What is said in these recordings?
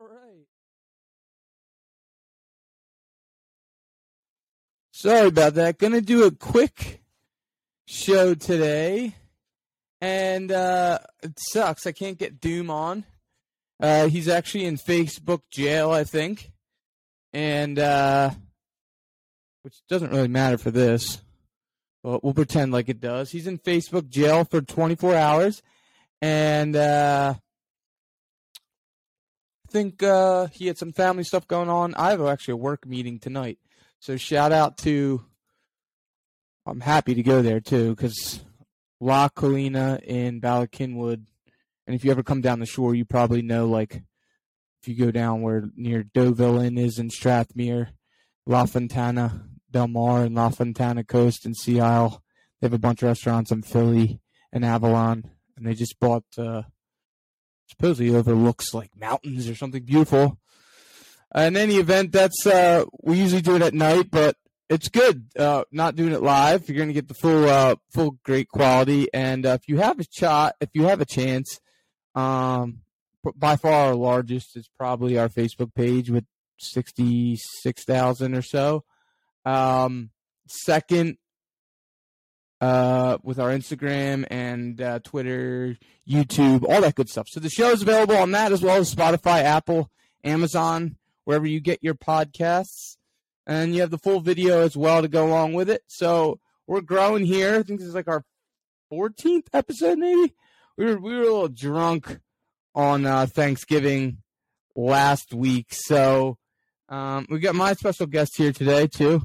All right. Sorry about that. Gonna do a quick show today. And uh, it sucks. I can't get Doom on. Uh, he's actually in Facebook jail, I think. And uh, which doesn't really matter for this. But we'll pretend like it does. He's in Facebook jail for 24 hours. And uh, think uh, he had some family stuff going on. I have actually a work meeting tonight. So shout out to. I'm happy to go there too because La Colina in Ballackinwood, and if you ever come down the shore, you probably know like if you go down where near Deauville is in Strathmere, La Fontana Del Mar and La Fontana Coast and Sea Isle. They have a bunch of restaurants in Philly and Avalon, and they just bought uh, supposedly overlooks like mountains or something beautiful in any event, that's uh, we usually do it at night, but it's good uh, not doing it live. You're going to get the full, uh, full great quality. And uh, if you have a shot, if you have a chance, um, by far our largest is probably our Facebook page with sixty six thousand or so. Um, second, uh, with our Instagram and uh, Twitter, YouTube, all that good stuff. So the show is available on that as well as Spotify, Apple, Amazon wherever you get your podcasts. And you have the full video as well to go along with it. So we're growing here. I think this is like our 14th episode, maybe. We were we were a little drunk on uh, Thanksgiving last week, so um, we got my special guest here today too,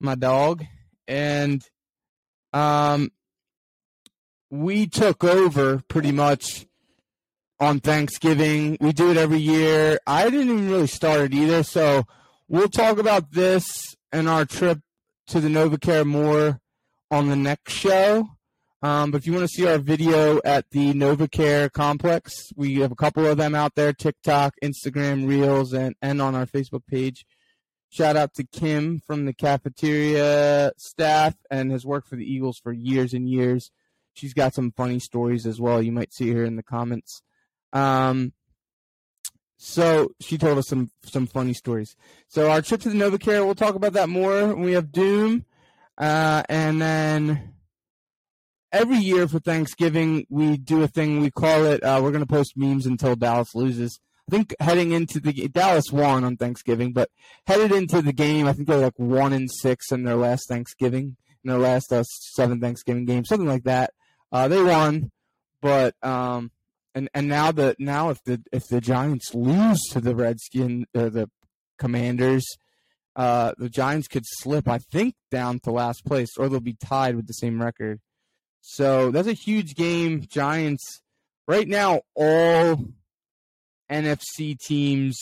my dog, and um, we took over pretty much on Thanksgiving. We do it every year. I didn't even really start it either. So we'll talk about this and our trip to the NovaCare more on the next show. Um, but if you want to see our video at the NovaCare complex, we have a couple of them out there TikTok, Instagram, Reels, and, and on our Facebook page. Shout out to Kim from the cafeteria staff and has worked for the Eagles for years and years. She's got some funny stories as well. You might see her in the comments. Um, so she told us some some funny stories. So our trip to the NovaCare, we'll talk about that more. We have Doom, uh, and then every year for Thanksgiving we do a thing. We call it. Uh, we're to post memes until Dallas loses. I think heading into the Dallas won on Thanksgiving, but headed into the game, I think they're like one in six in their last Thanksgiving, in their last uh, seven Thanksgiving games, something like that. Uh, they won, but um, and and now the now if the if the Giants lose to the Redskins or the Commanders, uh, the Giants could slip, I think, down to last place, or they'll be tied with the same record. So that's a huge game. Giants right now, all NFC teams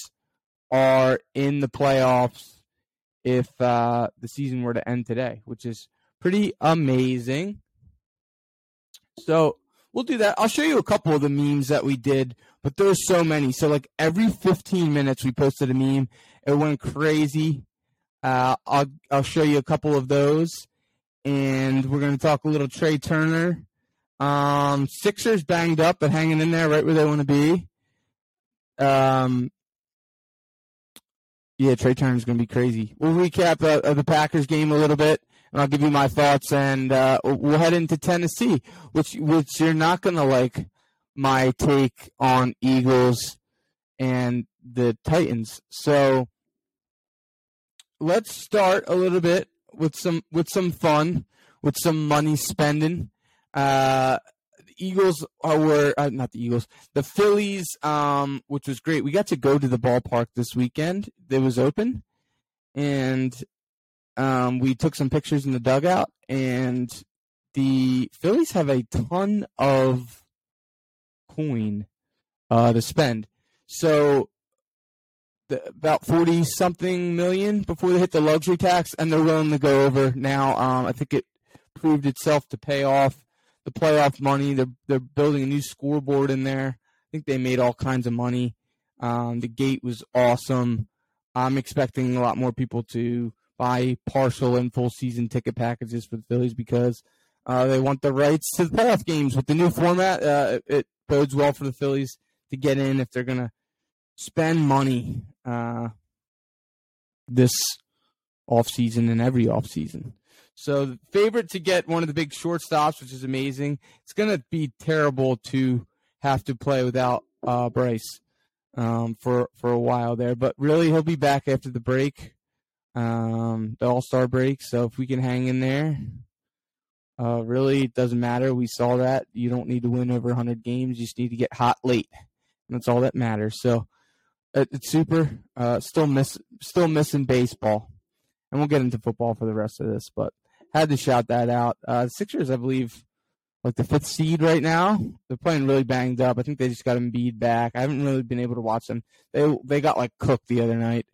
are in the playoffs if uh, the season were to end today, which is pretty amazing. So we'll do that. I'll show you a couple of the memes that we did, but there's so many. So like every 15 minutes we posted a meme. It went crazy. Uh, I'll I'll show you a couple of those, and we're gonna talk a little Trea Turner. Um, Sixers banged up but hanging in there right where they want to be. Um, yeah, Trea Turner's gonna be crazy. We'll recap uh, the Packers game a little bit and I'll give you my thoughts, and uh, we'll head into Tennessee, which which you're not gonna like my take on Eagles and the Titans. So let's start a little bit with some with some fun, with some money spending. Uh, Eagles were uh, not the Eagles, the Phillies, um, which was great. We got to go to the ballpark this weekend. It was open, and um, we took some pictures in the dugout, and the Phillies have a ton of coin uh, to spend. So the, about forty something million before they hit the luxury tax, and they're willing to go over now. Um, I think it proved itself to pay off the playoff money. They're they're building a new scoreboard in there. I think they made all kinds of money. Um, the gate was awesome. I'm expecting a lot more people to buy partial and full season ticket packages for the Phillies because uh, they want the rights to the playoff games with the new format. Uh, it, bodes well for the Phillies to get in if they're going to spend money uh, this off season and every off season. So favorite to get one of the big shortstops, which is amazing. It's going to be terrible to have to play without uh, Bryce um, for for a while there, but really he'll be back after the break, um, the All Star break. So if we can hang in there, uh, really it doesn't matter. We saw that you don't need to win over 100 games; you just need to get hot late, and that's all that matters. So it's super. Uh, still miss still missing baseball, and we'll get into football for the rest of this, but had to shout that out. Uh, Sixers, I believe, like the fifth seed right now. They're playing really banged up. I think they just got Embiid back. I haven't really been able to watch them. They they got like cooked the other night,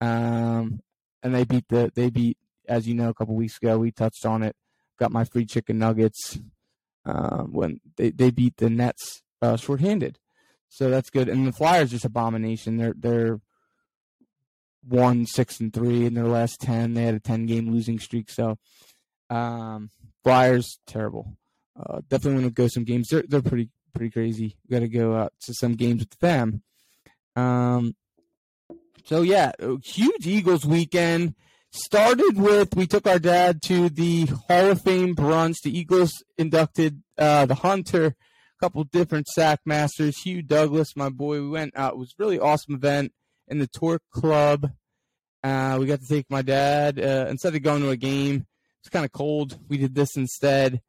um, and they beat the they beat as you know a couple weeks ago. We touched on it. Got my free chicken nuggets um, when they they beat the Nets uh, shorthanded. So that's good. And the Flyers just abomination. They're they're one six and three in their last ten. They had a ten game losing streak. So um, Flyers terrible. Uh, definitely want to go some games. They're they're pretty pretty crazy. Got to go out to some games with them. Um, so yeah, huge Eagles weekend. Started with we took our dad to the Hall of Fame brunch. The Eagles inducted uh, the Hunter, a couple different sack masters. Hugh Douglas, my boy. We went out. It was really awesome event in the Torque Club. Uh, we got to take my dad uh, instead of going to a game it's kind of cold. We did this instead,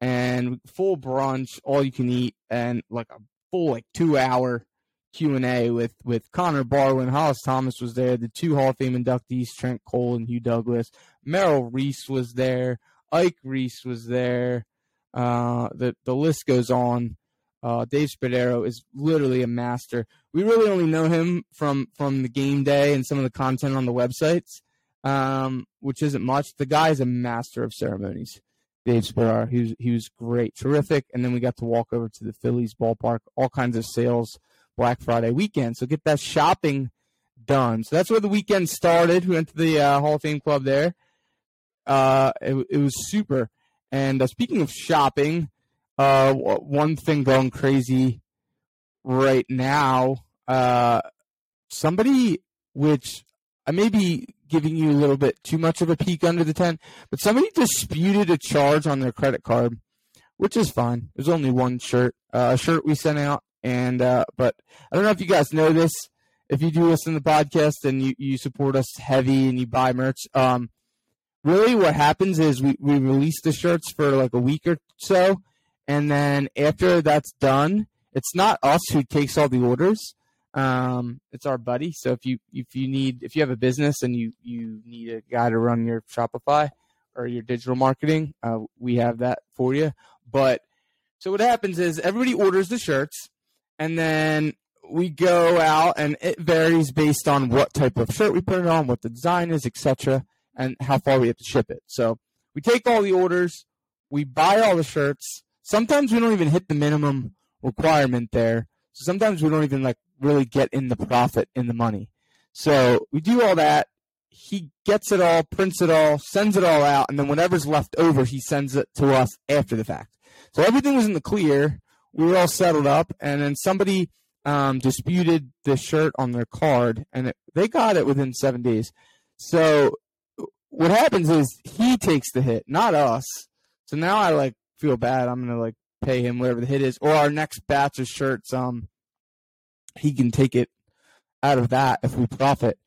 and full brunch, all you can eat, and like a full like two hour Q and A with with Connor Barwin. Hollis Thomas was there. The two Hall of Fame inductees, Trent Cole and Hugh Douglas. Merrill Reese was there. Ike Reese was there. Uh, the the list goes on. Uh, Dave Spadaro is literally a master. We really only know him from from the game day and some of the content on the websites um, which isn't much. The guy is a master of ceremonies. Dave Spadaro, he was, he was great, terrific. And then we got to walk over to the Phillies ballpark, all kinds of sales Black Friday weekend. So get that shopping done. So that's where the weekend started. We went to the uh, Hall of Fame Club there. Uh, it, it was super. And uh, speaking of shopping, uh, one thing going crazy right now, uh, somebody which I may be giving you a little bit too much of a peek under the tent, but somebody disputed a charge on their credit card, which is fine. There's only one shirt, uh, a shirt we sent out, and uh, but I don't know if you guys know this. If you do listen to the podcast and you, you support us heavy and you buy merch, um, really what happens is we, we release the shirts for like a week or so, and then after that's done, it's not us who takes all the orders um, it's our buddy. So if you if you need if you have a business and you you need a guy to run your Shopify or your digital marketing, uh, we have that for you. But so what happens is everybody orders the shirts, and then we go out, and it varies based on what type of shirt we put it on, what the design is, etc., and how far we have to ship it. So we take all the orders, we buy all the shirts. Sometimes we don't even hit the minimum requirement there. So sometimes we don't even like really get in the profit in the money. So we do all that. He gets it all, prints it all, sends it all out, and then whatever's left over, he sends it to us after the fact. So everything was in the clear. We were all settled up, and then somebody um, disputed the shirt on their card, and it, they got it within seven days. So what happens is he takes the hit, not us. So now I like feel bad. I'm gonna like pay him whatever the hit is, or our next batch of shirts. Um, he can take it out of that if we profit.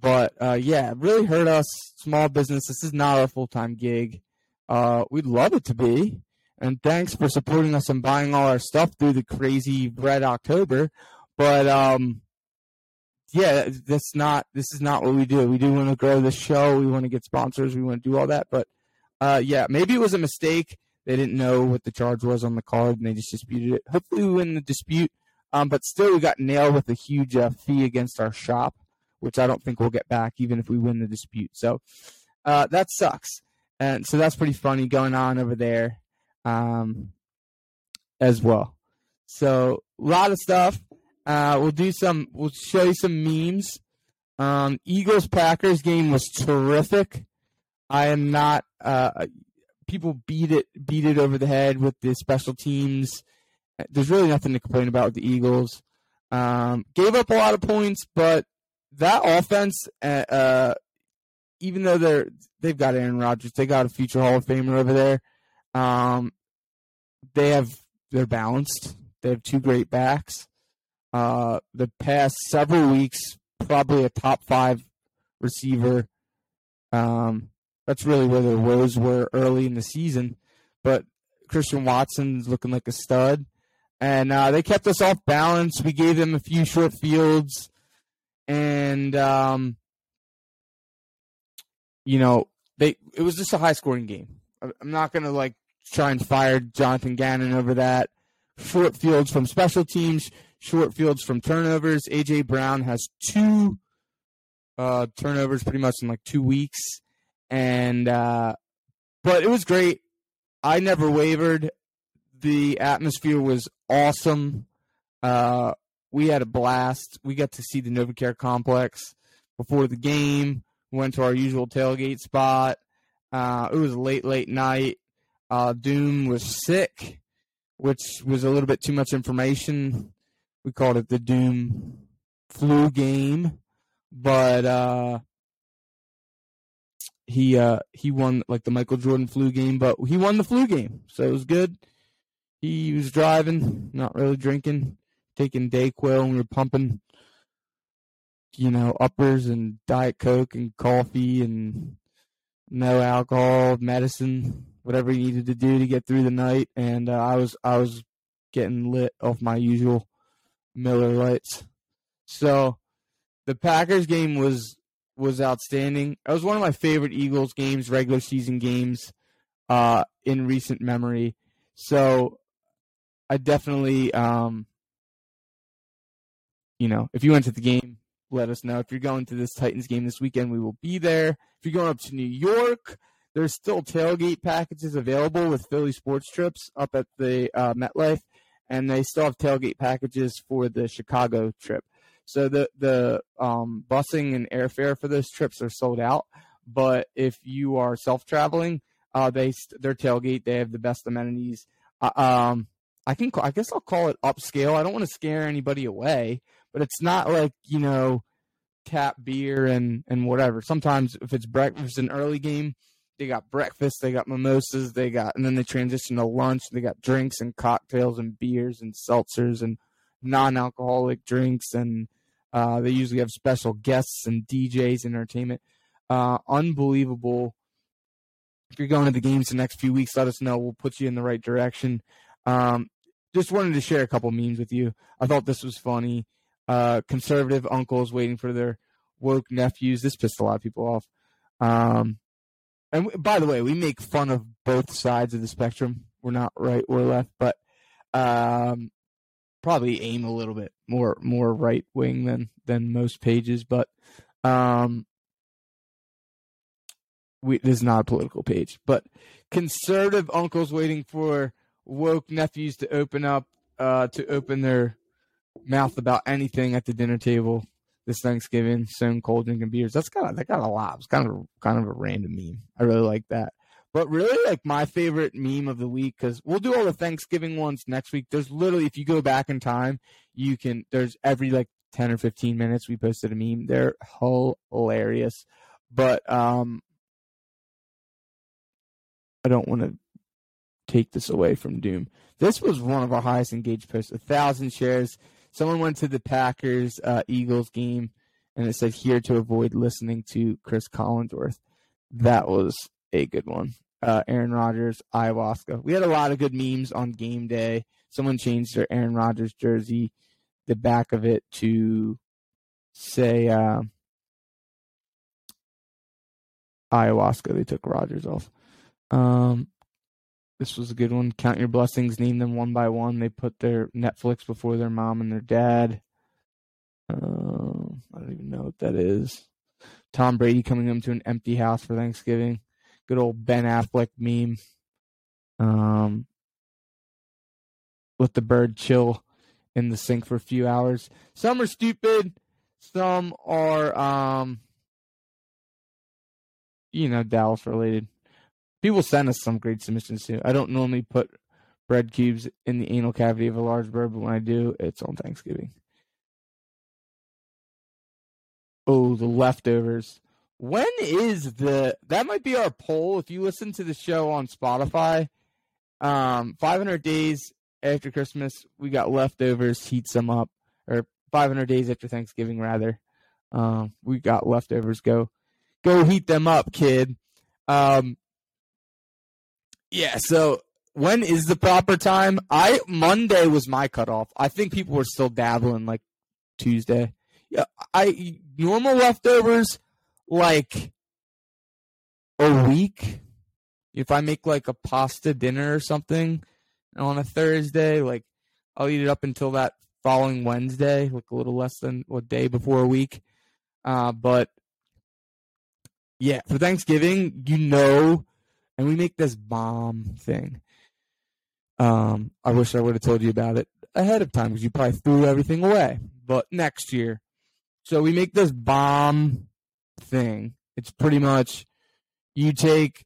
But uh, yeah, really hurt us, small business. This is not our full time gig. Uh, we'd love it to be. And thanks for supporting us and buying all our stuff through the crazy Red October. But um, yeah, that's not. This is not what we do. We do want to grow the show. We want to get sponsors. We want to do all that. But uh, yeah, maybe it was a mistake. They didn't know what the charge was on the card, and they just disputed it. Hopefully, we win the dispute. Um, but still, we got nailed with a huge uh, fee against our shop, which I don't think we'll get back even if we win the dispute. So uh, that sucks. And so that's pretty funny going on over there um, as well. So a lot of stuff. Uh, we'll do some. We'll show you some memes. Um, Eagles Packers game was terrific. I am not. Uh, people beat it beat it over the head with the special teams there's really nothing to complain about with the Eagles. Um, gave up a lot of points, but that offense, uh, uh, even though they're they've got Aaron Rodgers, they got a future Hall of Famer over there. Um, they have they're balanced. They have two great backs. Uh, the past several weeks, probably a top five receiver. Um, that's really where the woes were early in the season. But Christian Watson's looking like a stud. And uh, they kept us off balance. We gave them a few short fields. And, um, you know, they it was just a high scoring game. I'm not going to like try and fire Jonathan Gannon over that. Short fields from special teams, short fields from turnovers. AJ Brown has two uh, turnovers pretty much in like two weeks, and uh, but it was great. I never wavered. The atmosphere was awesome. Uh, we had a blast. We got to see the NovaCare complex before the game. We went to our usual tailgate spot. Uh, it was late, late night. Uh, Doom was sick, which was a little bit too much information. We called it the Doom flu game, but uh, he uh, he won like the Michael Jordan flu game, but he won the flu game, so it was good. He was driving, not really drinking, taking Dayquil, and we were pumping, you know, uppers and Diet Coke and coffee and no alcohol, medicine, whatever he needed to do to get through the night. And uh, I was I was getting lit off my usual Miller Lites. So the Packers game was was outstanding. It was one of my favorite Eagles games, regular season games, uh, in recent memory. So I definitely, um, you know, if you went to the game, let us know. If you're going to this Titans game this weekend, we will be there. If you're going up to New York, there's still tailgate packages available with Philly sports trips up at the uh, MetLife, and they still have tailgate packages for the Chicago trip. So the the um, busing and airfare for those trips are sold out. But if you are self traveling, uh, they their tailgate they have the best amenities. Uh, um, I can I guess I'll call it upscale. I don't want to scare anybody away, but it's not like you know tap beer and and whatever. Sometimes if it's breakfast an early game, they got breakfast, they got mimosas, they got and then they transition to lunch. They got drinks and cocktails and beers and seltzers and non-alcoholic drinks and uh, they usually have special guests and DJs entertainment. Uh, unbelievable. If you're going to the games the next few weeks, let us know. We'll put you in the right direction. Um, just wanted to share a couple memes with you. I thought this was funny. Uh, conservative uncles waiting for their woke nephews. This pissed a lot of people off. Um, and by the way, we make fun of both sides of the spectrum. We're not right or left, but um, probably aim a little bit more more right wing than than most pages. But um, we this is not a political page, but conservative uncles waiting for woke nephews to open up uh, to open their mouth about anything at the dinner table this Thanksgiving, stone cold drinking beers. That's kind of that got a lot. It's kind of kind of a random meme. I really like that. But really, like my favorite meme of the week because we'll do all the Thanksgiving ones next week. There's literally, if you go back in time, you can. There's every like ten or fifteen minutes we posted a meme. They're hilarious. But um, I don't want to take this away from Doom. This was one of our highest engaged posts, a thousand shares. Someone went to the Packers uh, Eagles game and it said here to avoid listening to Chris Collinsworth. That was a good one. Uh, Aaron Rodgers, ayahuasca. We had a lot of good memes on game day. Someone changed their Aaron Rodgers jersey, the back of it to say uh, ayahuasca. They took Rodgers off. Um, this was a good one. Count your blessings. Name them one by one. They put their Netflix before their mom and their dad. Uh, I don't even know what that is. Tom Brady coming home to an empty house for Thanksgiving. Good old Ben Affleck meme. Um, let the bird chill in the sink for a few hours. Some are stupid. Some are, um, you know, Dallas related people send us some great submissions too. I don't normally put bread cubes in the anal cavity of a large bird, but when I do, it's on Thanksgiving. Oh, the leftovers. When is the that might be our poll if you listen to the show on Spotify. Um 500 days after Christmas, we got leftovers, heat some up or 500 days after Thanksgiving rather. Um we got leftovers go go heat them up, kid. Um yeah, so when is the proper time? I Monday was my cutoff. I think people were still dabbling like Tuesday. Yeah, I normal leftovers like a week. If I make like a pasta dinner or something on a Thursday, like I'll eat it up until that following Wednesday, like a little less than a day before a week. Uh, but yeah, for Thanksgiving, you know, and we make this bomb thing. Um, I wish I would have told you about it ahead of time because you probably threw everything away. But next year, so we make this bomb thing. It's pretty much you take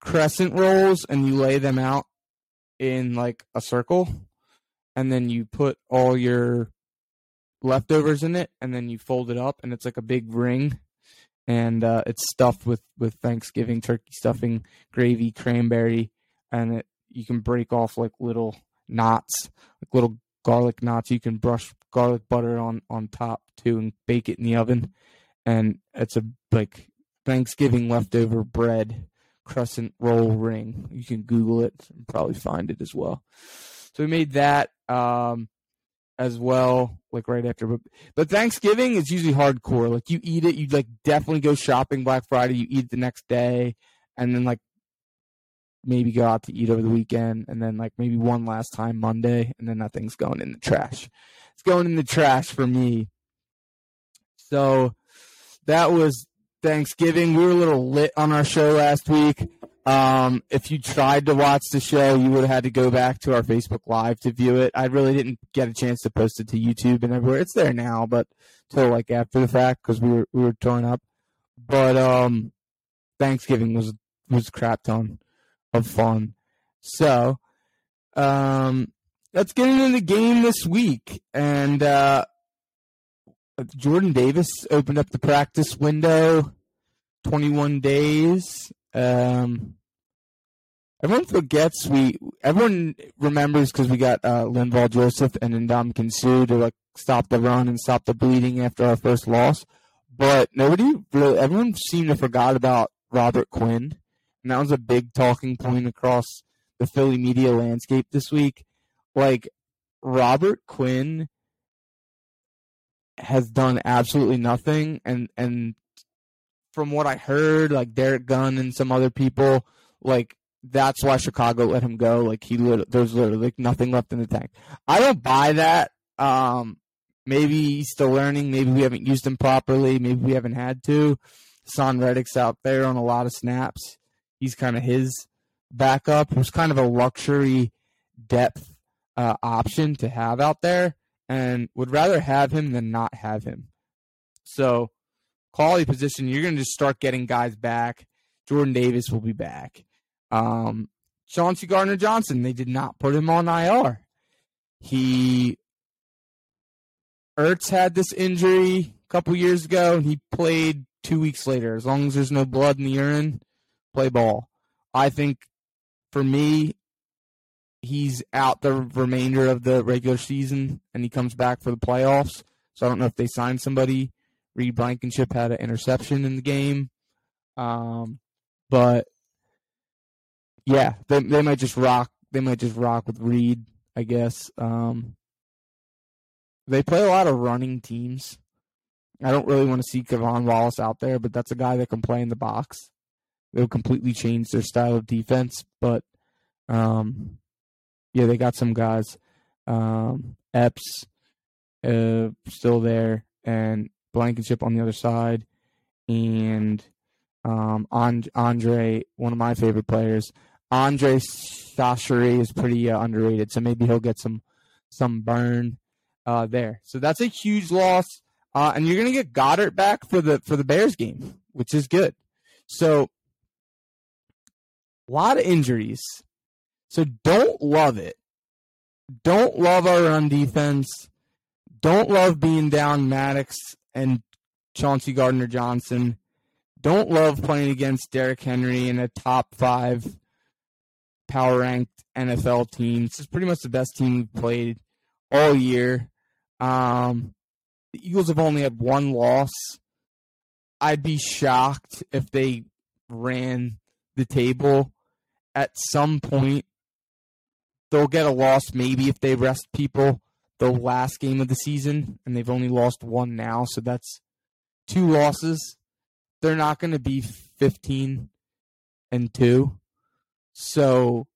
crescent rolls and you lay them out in like a circle, and then you put all your leftovers in it, and then you fold it up, and it's like a big ring. And uh, it's stuffed with with Thanksgiving turkey stuffing, gravy, cranberry, and it you can break off like little knots, like little garlic knots. You can brush garlic butter on on top too and bake it in the oven. And it's a like Thanksgiving leftover bread crescent roll ring. You can Google it and probably find it as well. So we made that um, as well, like right after. But, but Thanksgiving is usually hardcore. Like you eat it, you like definitely go shopping Black Friday. You eat the next day, and then like maybe go out to eat over the weekend, and then like maybe one last time Monday, and then that thing's going in the trash. It's going in the trash for me. So that was Thanksgiving. We were a little lit on our show last week. Um, if you tried to watch the show, you would have had to go back to our Facebook Live to view it. I really didn't get a chance to post it to YouTube and everywhere. It's there now, but till like after the fact because we were we were torn up. But um, Thanksgiving was was crap ton of fun. So, um, let's get into the game this week. And uh, Jordan Davis opened up the practice window, 21 days. Um, everyone forgets we. Everyone remembers because we got uh, Linval Joseph and Ndamukong Suh to like stop the run and stop the bleeding after our first loss. But nobody really. Everyone seemed to forgot about Robert Quinn and that was a big talking point across the Philly media landscape this week. Like Robert Quinn has done absolutely nothing, and and from what I heard, like Derrick Gunn and some other people, like that's why Chicago let him go. Like he, there's literally like nothing left in the tank. I don't buy that. Um, maybe he's still learning. Maybe we haven't used him properly. Maybe we haven't had to. Son Reddick's out there on a lot of snaps he's kind of his backup, who's kind of a luxury depth uh, option to have out there, and would rather have him than not have him. So, quality position, you're going to just start getting guys back. Jordan Davis will be back. Um, Chauncey Gardner Johnson, they did not put him on IR. He Ertz had this injury a couple years ago, and he played two weeks later. As long as there's no blood in the urine, play ball. I think for me, he's out the remainder of the regular season and he comes back for the playoffs. So I don't know if they signed somebody. Reed Blankenship had an interception in the game. Um, but yeah, they they might just rock they might just rock with Reed, I guess. Um, they play a lot of running teams. I don't really want to see K'Von Wallace out there, but that's a guy that can play in the box they'll completely change their style of defense. But um, yeah, they got some guys. Um, Epps uh, still there, and Blankenship on the other side, and um, Andre, one of my favorite players. Andre Chachere is pretty uh, underrated, so maybe he'll get some some burn uh, there. So that's a huge loss, uh, and you're gonna get Goedert back for the for the Bears game, which is good. So a lot of injuries. So don't love it. Don't love our run defense. Don't love being down Maddox and Chauncey Gardner Johnson. Don't love playing against Derrick Henry in a top five power ranked NFL team. This is pretty much the best team we've played all year. Um, the Eagles have only had one loss. I'd be shocked if they ran the table at some point. They'll get a loss maybe if they rest people the last game of the season, and they've only lost one now, so that's two losses. They're not going to be 15 and 2. So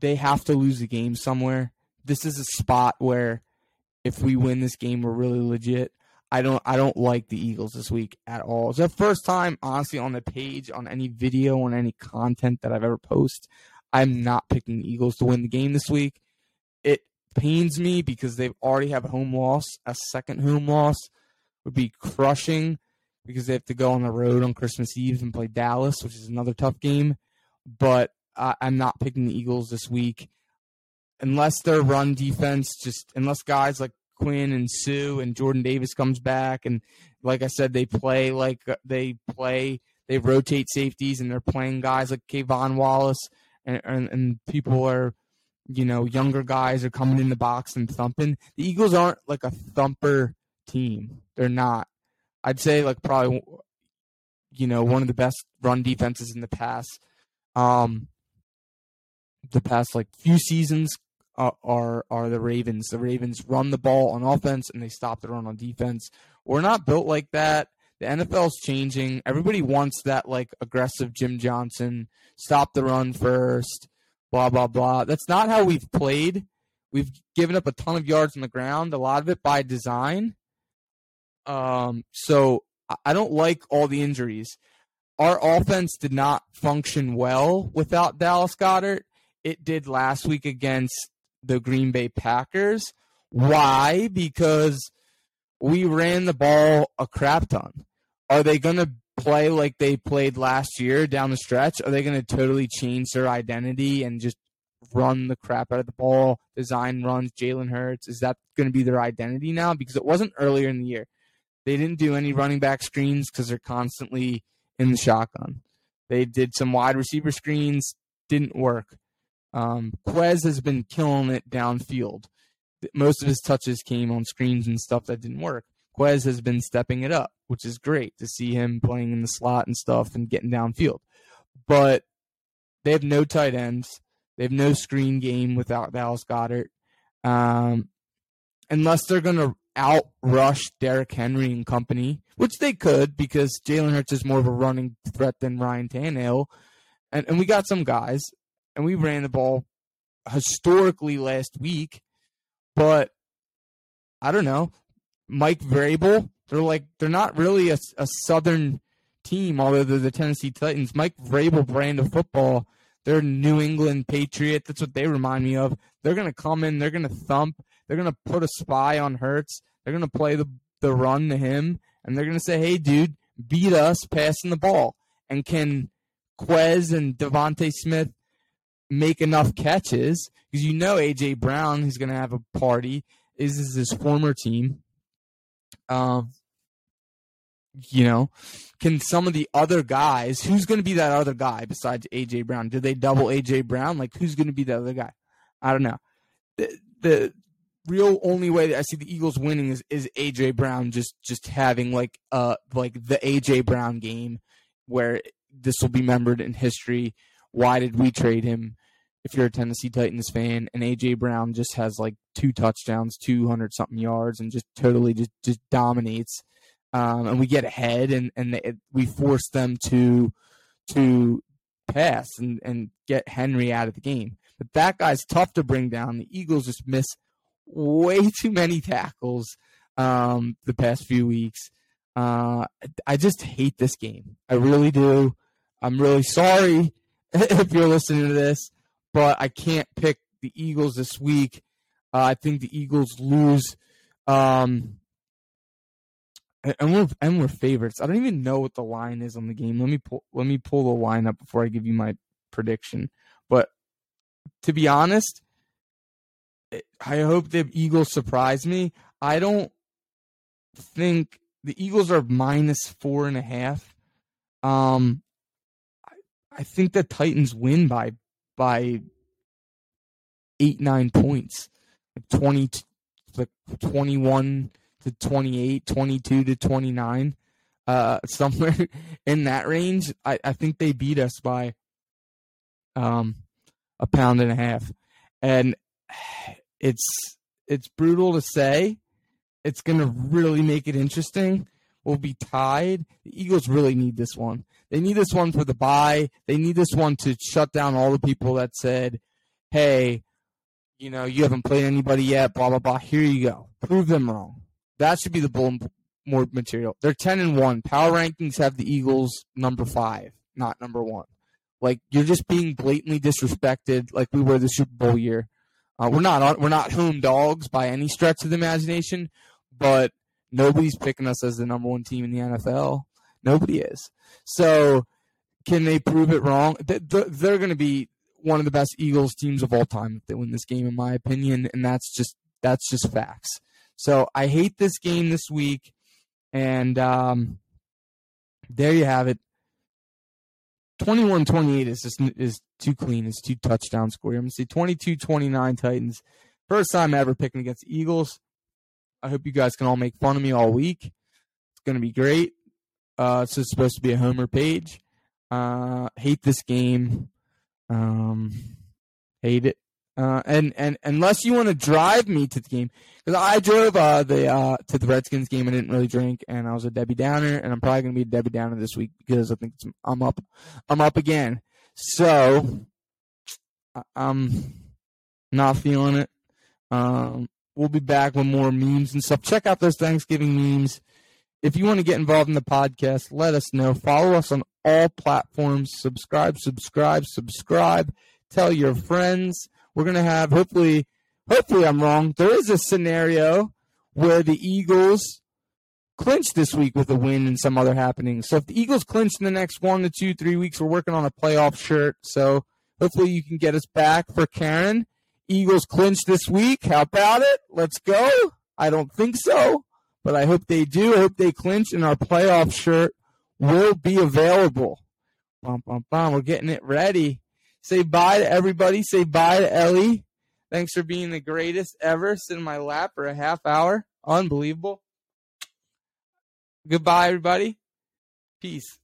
they have to lose a game somewhere. This is a spot where if we win this game, we're really legit. I don't I don't like the Eagles this week at all. It's the first time, honestly, on the page, on any video, on any content that I've ever posted. I'm not picking the Eagles to win the game this week. It pains me because they've already have a home loss. A second home loss would be crushing because they have to go on the road on Christmas Eve and play Dallas, which is another tough game. But uh, I'm not picking the Eagles this week unless their run defense just unless guys like Quinn and Suh and Jordan Davis comes back and like I said they play like uh, they play they rotate safeties and they're playing guys like K'Von Wallace and, and, and people are you know younger guys are coming in the box and thumping. The Eagles aren't like a thumper team. They're not. I'd say like probably you know one of the best run defenses in the past. Um, the past like few seasons uh, are are the Ravens. The Ravens run the ball on offense and they stop the run on defense. We're not built like that. The NFL's changing. Everybody wants that like aggressive Jim Johnson, stop the run first, blah blah blah. That's not how we've played. We've given up a ton of yards on the ground, a lot of it by design. Um, so I don't like all the injuries. Our offense did not function well without Dallas Goedert. It did last week against the Green Bay Packers. Why? Because we ran the ball a crap ton. Are they going to play like they played last year down the stretch? Are they going to totally change their identity and just run the crap out of the ball, design runs, Jalen Hurts? Is that going to be their identity now? Because it wasn't earlier in the year. They didn't do any running back screens because they're constantly in the shotgun. They did some wide receiver screens, didn't work. Um, Quez has been killing it downfield. Most of his touches came on screens and stuff that didn't work. Quez has been stepping it up, which is great to see him playing in the slot and stuff and getting downfield. But they have no tight ends. They have no screen game without Dallas Goedert. Um, unless they're going to outrush Derrick Henry and company, which they could because Jalen Hurts is more of a running threat than Ryan Tannehill. And, and we got some guys and we ran the ball historically last week, but I don't know. Mike Vrabel, they're like they're not really a, a Southern team, although they're the Tennessee Titans. Mike Vrabel brand of football, they're New England Patriot. That's what they remind me of. They're gonna come in, they're gonna thump, they're gonna put a spy on Hurts. they're gonna play the the run to him, and they're gonna say, "Hey, dude, beat us passing the ball." And can Quez and DeVonta Smith make enough catches because you know AJ Brown is to have a party. Is is his former team? Um, you know, can some of the other guys? Who's going to be that other guy besides AJ Brown? Do they double AJ Brown? Like who's going to be the other guy? I don't know. The the real only way that I see the Eagles winning is is AJ Brown just just having like uh like the AJ Brown game where this will be remembered in history why did we trade him? If you're a Tennessee Titans fan, and AJ Brown just has like two touchdowns, two hundred something yards, and just totally just just dominates, um, and we get ahead, and and we force them to to pass and and get Henry out of the game. But that guy's tough to bring down. The Eagles just miss way too many tackles um, the past few weeks. Uh, I just hate this game. I really do. I'm really sorry if you're listening to this, but I can't pick the Eagles this week. Uh, I think the Eagles lose. Um, and we're and we're favorites. I don't even know what the line is on the game. Let me pull let me pull the line up before I give you my prediction. But to be honest, I hope the Eagles surprise me. I don't think The Eagles are minus four and a half. Um, I, I think the Titans win by by eight nine points, like twenty, like twenty one to 28, 22 to twenty nine, uh, somewhere in that range. I, I think they beat us by um a pound and a half, and it's it's brutal to say. It's to really make it interesting. We'll be tied. The Eagles really need this one. They need this one for the bye. They need this one to shut down all the people that said, hey, you know, you haven't played anybody yet, blah, blah, blah. Here you go. Prove them wrong. That should be the more material. They're 10 and 1. Power rankings have the Eagles number five, not number one. Like, you're just being blatantly disrespected like we were the Super Bowl year. Uh, we're not we're not home dogs by any stretch of the imagination, but nobody's picking us as the number one team in the NFL. Nobody is. So, can they prove it wrong? They're going to be one of the best Eagles teams of all time if they win this game, in my opinion, and that's just that's just facts. So I hate this game this week, and um, there you have it. 21-28 is just is too clean. It's too touchdown score. I'm gonna say 22-29 Titans. First time ever picking against Eagles. I hope you guys can all make fun of me all week. It's gonna be great. Uh, this is supposed to be a homer page. Uh, hate this game. Um, hate it. Uh, and and unless you want to drive me to the game, because I drove uh, the uh, to the Redskins game and didn't really drink, and I was a Debbie Downer, and I'm probably gonna be a Debbie Downer this week because I think I'm up, I'm up again. So I'm not feeling it. Um, we'll be back with more memes and stuff. Check out those Thanksgiving memes. If you want to get involved in the podcast, let us know. Follow us on all platforms. Subscribe, subscribe, subscribe. Tell your friends. We're gonna have hopefully, hopefully I'm wrong. There is a scenario where the Eagles clinch this week with a win and some other happenings. So if the Eagles clinch in the next one to two, three weeks, we're working on a playoff shirt. So hopefully you can get us back for Karen. Eagles clinch this week. How about it? Let's go. I don't think so, but I hope they do. I hope they clinch and our playoff shirt will be available. Bum, bum, bum. We're getting it ready. Say bye to everybody. Say bye to Ellie. Thanks for being the greatest ever. Sit in my lap for a half hour. Unbelievable. Goodbye, everybody. Peace.